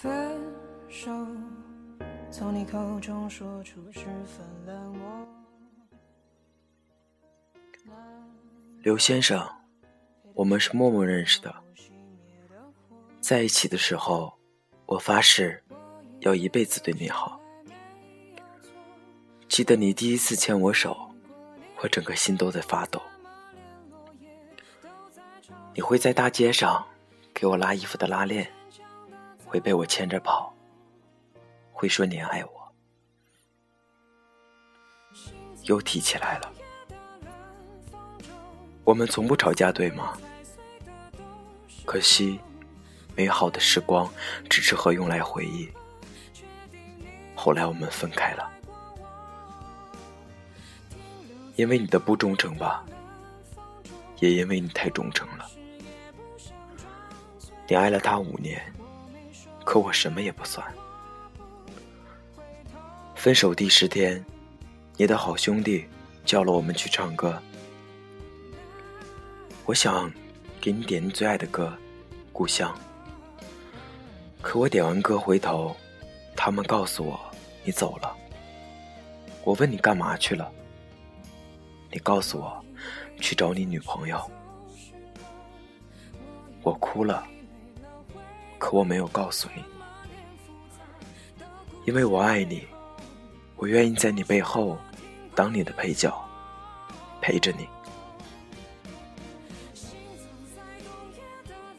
分手，从你口中说出十分冷漠。刘先生，我们是默默认识的，在一起的时候，我发誓要一辈子对你好。记得你第一次牵我手，我整个心都在发抖。你会在大街上给我拉衣服的拉链，会被我牵着跑，会说你爱我，又提起来了。我们从不吵架，对吗？可惜，美好的时光只适合用来回忆。后来我们分开了，因为你的不忠诚吧，也因为你太忠诚了。你爱了他五年，可我什么也不算。分手第十天，你的好兄弟叫了我们去唱歌。我想给你点你最爱的歌《故乡》，可我点完歌回头，他们告诉我你走了。我问你干嘛去了，你告诉我去找你女朋友。我哭了，可我没有告诉你，因为我爱你，我愿意在你背后当你的配角，陪着你。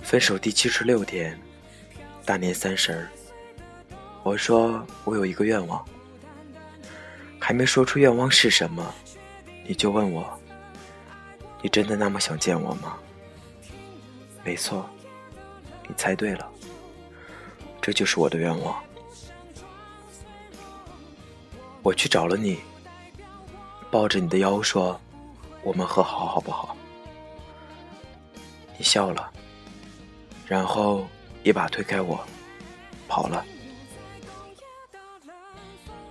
分手第七十六天，大年三十儿，我说我有一个愿望，还没说出愿望是什么，你就问我，你真的那么想见我吗？没错，你猜对了，这就是我的愿望。我去找了你，抱着你的腰说，我们和好好不好？你笑了。然后一把推开我，跑了。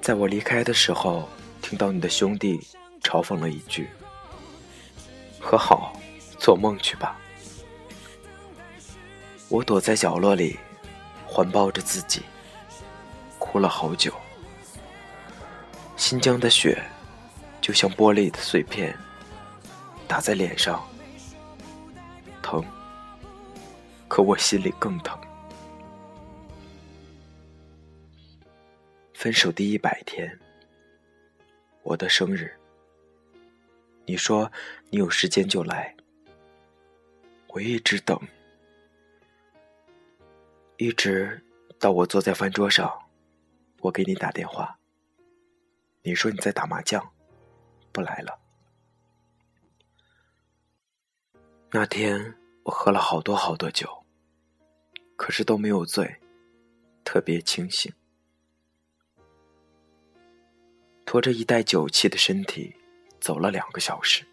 在我离开的时候，听到你的兄弟嘲讽了一句：“和好，做梦去吧。”我躲在角落里，环抱着自己，哭了好久。新疆的雪，就像玻璃的碎片，打在脸上，疼。可我心里更疼。分手第一百天，我的生日，你说你有时间就来，我一直等，一直到我坐在饭桌上，我给你打电话，你说你在打麻将，不来了。那天我喝了好多好多酒。可是都没有醉，特别清醒，拖着一袋酒气的身体走了两个小时。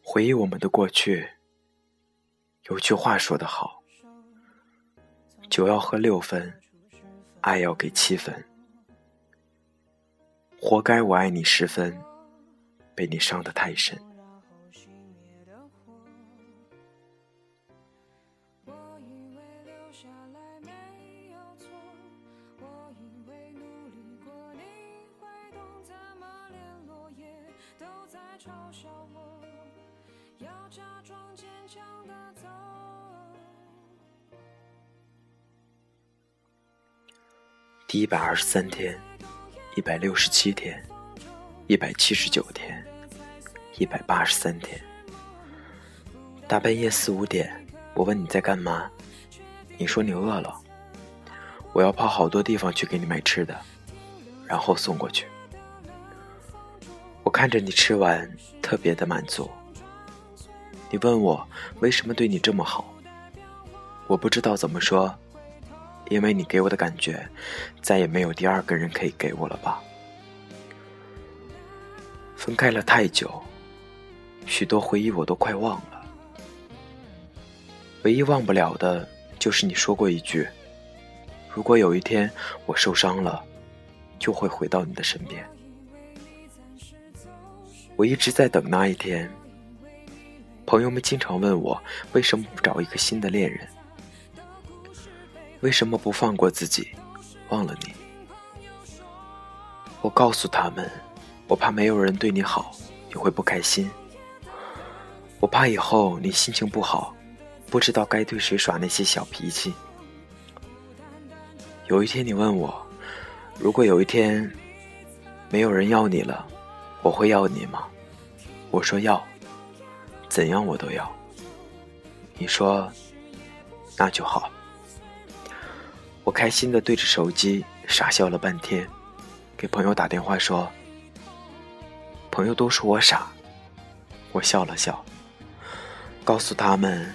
回忆我们的过去，有句话说得好：酒要喝六分，爱要给七分。活该我爱你十分，被你伤得太深。嘲笑我，要假装坚强的第一百二十三天，一百六十七天，一百七十九天，一百八十三天。大半夜四五点，我问你在干嘛，你说你饿了，我要跑好多地方去给你买吃的，然后送过去。我看着你吃完，特别的满足。你问我为什么对你这么好，我不知道怎么说。因为你给我的感觉，再也没有第二个人可以给我了吧？分开了太久，许多回忆我都快忘了。唯一忘不了的，就是你说过一句：“如果有一天我受伤了，就会回到你的身边。”我一直在等那一天。朋友们经常问我，为什么不找一个新的恋人？为什么不放过自己，忘了你？我告诉他们，我怕没有人对你好，你会不开心。我怕以后你心情不好，不知道该对谁耍那些小脾气。有一天你问我，如果有一天没有人要你了，我会要你吗？我说要，怎样我都要。你说，那就好。我开心的对着手机傻笑了半天，给朋友打电话说，朋友都说我傻，我笑了笑，告诉他们，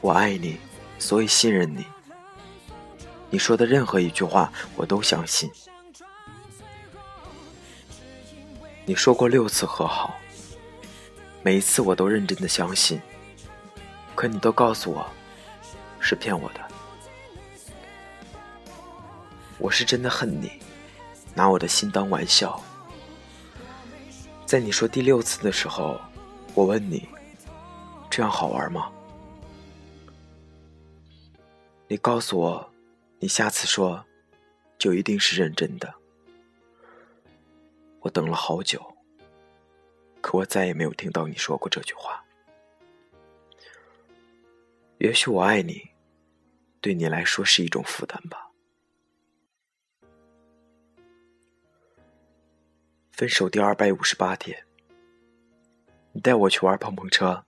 我爱你，所以信任你。你说的任何一句话，我都相信。你说过六次和好，每一次我都认真的相信，可你都告诉我，是骗我的。我是真的恨你，拿我的心当玩笑。在你说第六次的时候，我问你，这样好玩吗？你告诉我，你下次说，就一定是认真的。我等了好久，可我再也没有听到你说过这句话。也许我爱你，对你来说是一种负担吧。分手第二百五十八天，你带我去玩碰碰车，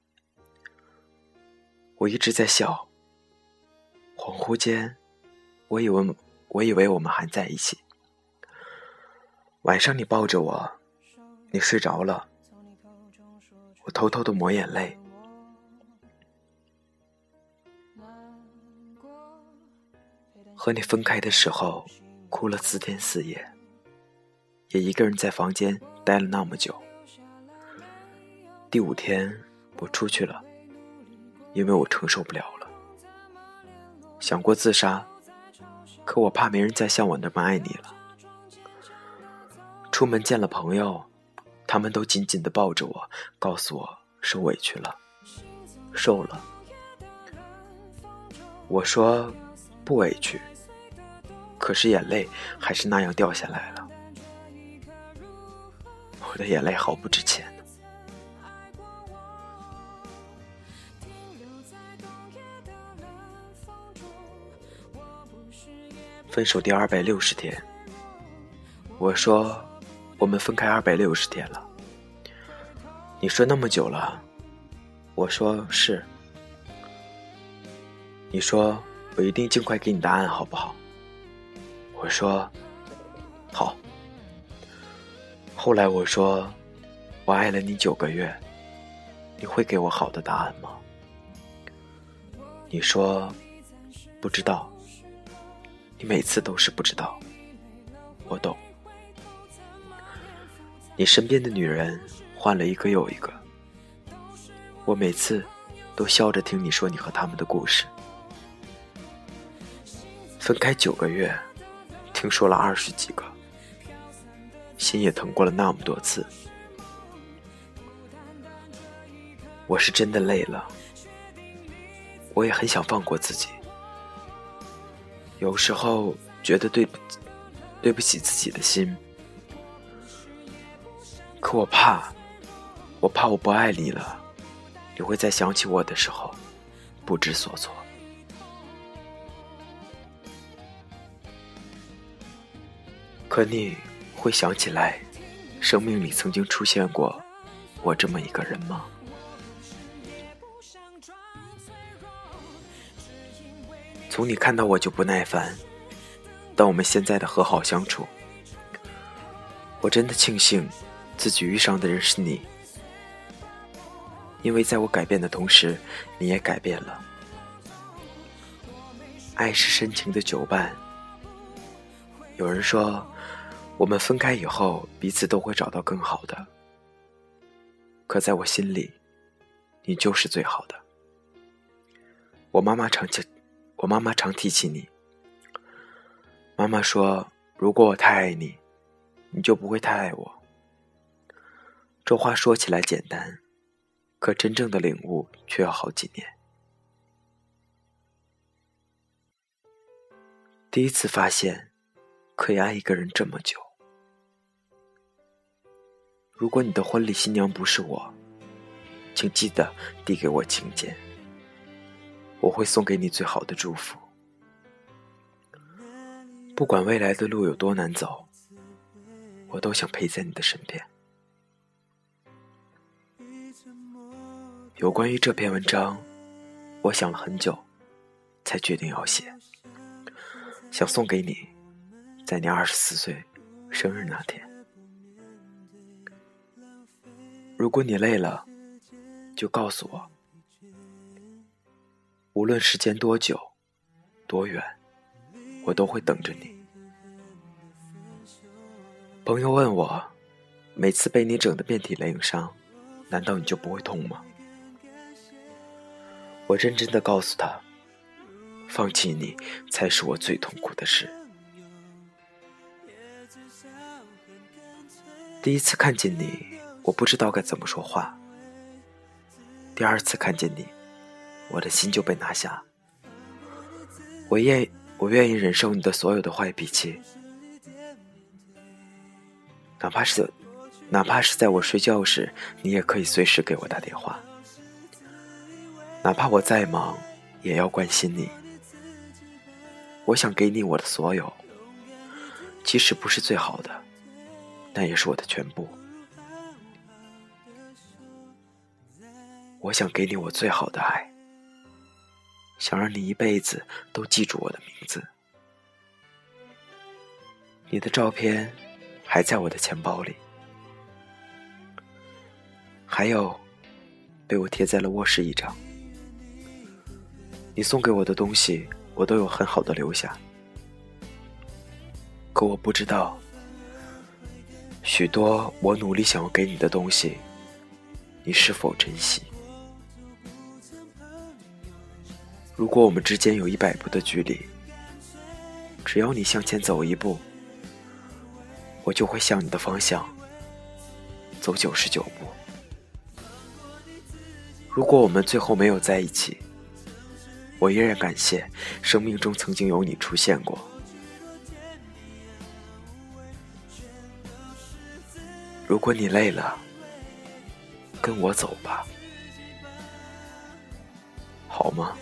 我一直在笑。恍惚间，我以为我以为我们还在一起。晚上你抱着我，你睡着了，我偷偷的抹眼泪。和你分开的时候，哭了四天四夜。也一个人在房间待了那么久。第五天，我出去了，因为我承受不了了。想过自杀，可我怕没人再像我那么爱你了。出门见了朋友，他们都紧紧的抱着我，告诉我受委屈了，瘦了。我说不委屈，可是眼泪还是那样掉下来了。我的眼泪毫不值钱。分手第二百六十天，我说我们分开二百六十天了。你说那么久了，我说是。你说我一定尽快给你答案，好不好？我说后来我说，我爱了你九个月，你会给我好的答案吗？你说不知道，你每次都是不知道，我懂。你身边的女人换了一个又一个，我每次都笑着听你说你和他们的故事。分开九个月，听说了二十几个。心也疼过了那么多次，我是真的累了，我也很想放过自己。有时候觉得对不对不起自己的心，可我怕，我怕我不爱你了，你会在想起我的时候不知所措。可你。会想起来，生命里曾经出现过我这么一个人吗？从你看到我就不耐烦，到我们现在的和好相处，我真的庆幸自己遇上的人是你，因为在我改变的同时，你也改变了。爱是深情的酒伴，有人说。我们分开以后，彼此都会找到更好的。可在我心里，你就是最好的。我妈妈常提，我妈妈常提起你。妈妈说：“如果我太爱你，你就不会太爱我。”这话说起来简单，可真正的领悟却要好几年。第一次发现，可以爱一个人这么久。如果你的婚礼新娘不是我，请记得递给我请柬，我会送给你最好的祝福。不管未来的路有多难走，我都想陪在你的身边。有关于这篇文章，我想了很久，才决定要写。想送给你，在你二十四岁生日那天。如果你累了，就告诉我。无论时间多久、多远，我都会等着你。朋友问我，每次被你整的遍体鳞伤，难道你就不会痛吗？我认真的告诉他。放弃你才是我最痛苦的事。第一次看见你，我不知道该怎么说话。第二次看见你，我的心就被拿下。我愿我愿意忍受你的所有的坏脾气，哪怕是哪怕是在我睡觉时，你也可以随时给我打电话。哪怕我再忙，也要关心你。我想给你我的所有，即使不是最好的，那也是我的全部。我想给你我最好的爱，想让你一辈子都记住我的名字。你的照片还在我的钱包里，还有被我贴在了卧室一张。你送给我的东西。我都有很好的留下，可我不知道，许多我努力想要给你的东西，你是否珍惜？如果我们之间有一百步的距离，只要你向前走一步，我就会向你的方向走九十九步。如果我们最后没有在一起，我依然感谢生命中曾经有你出现过。如果你累了，跟我走吧，好吗？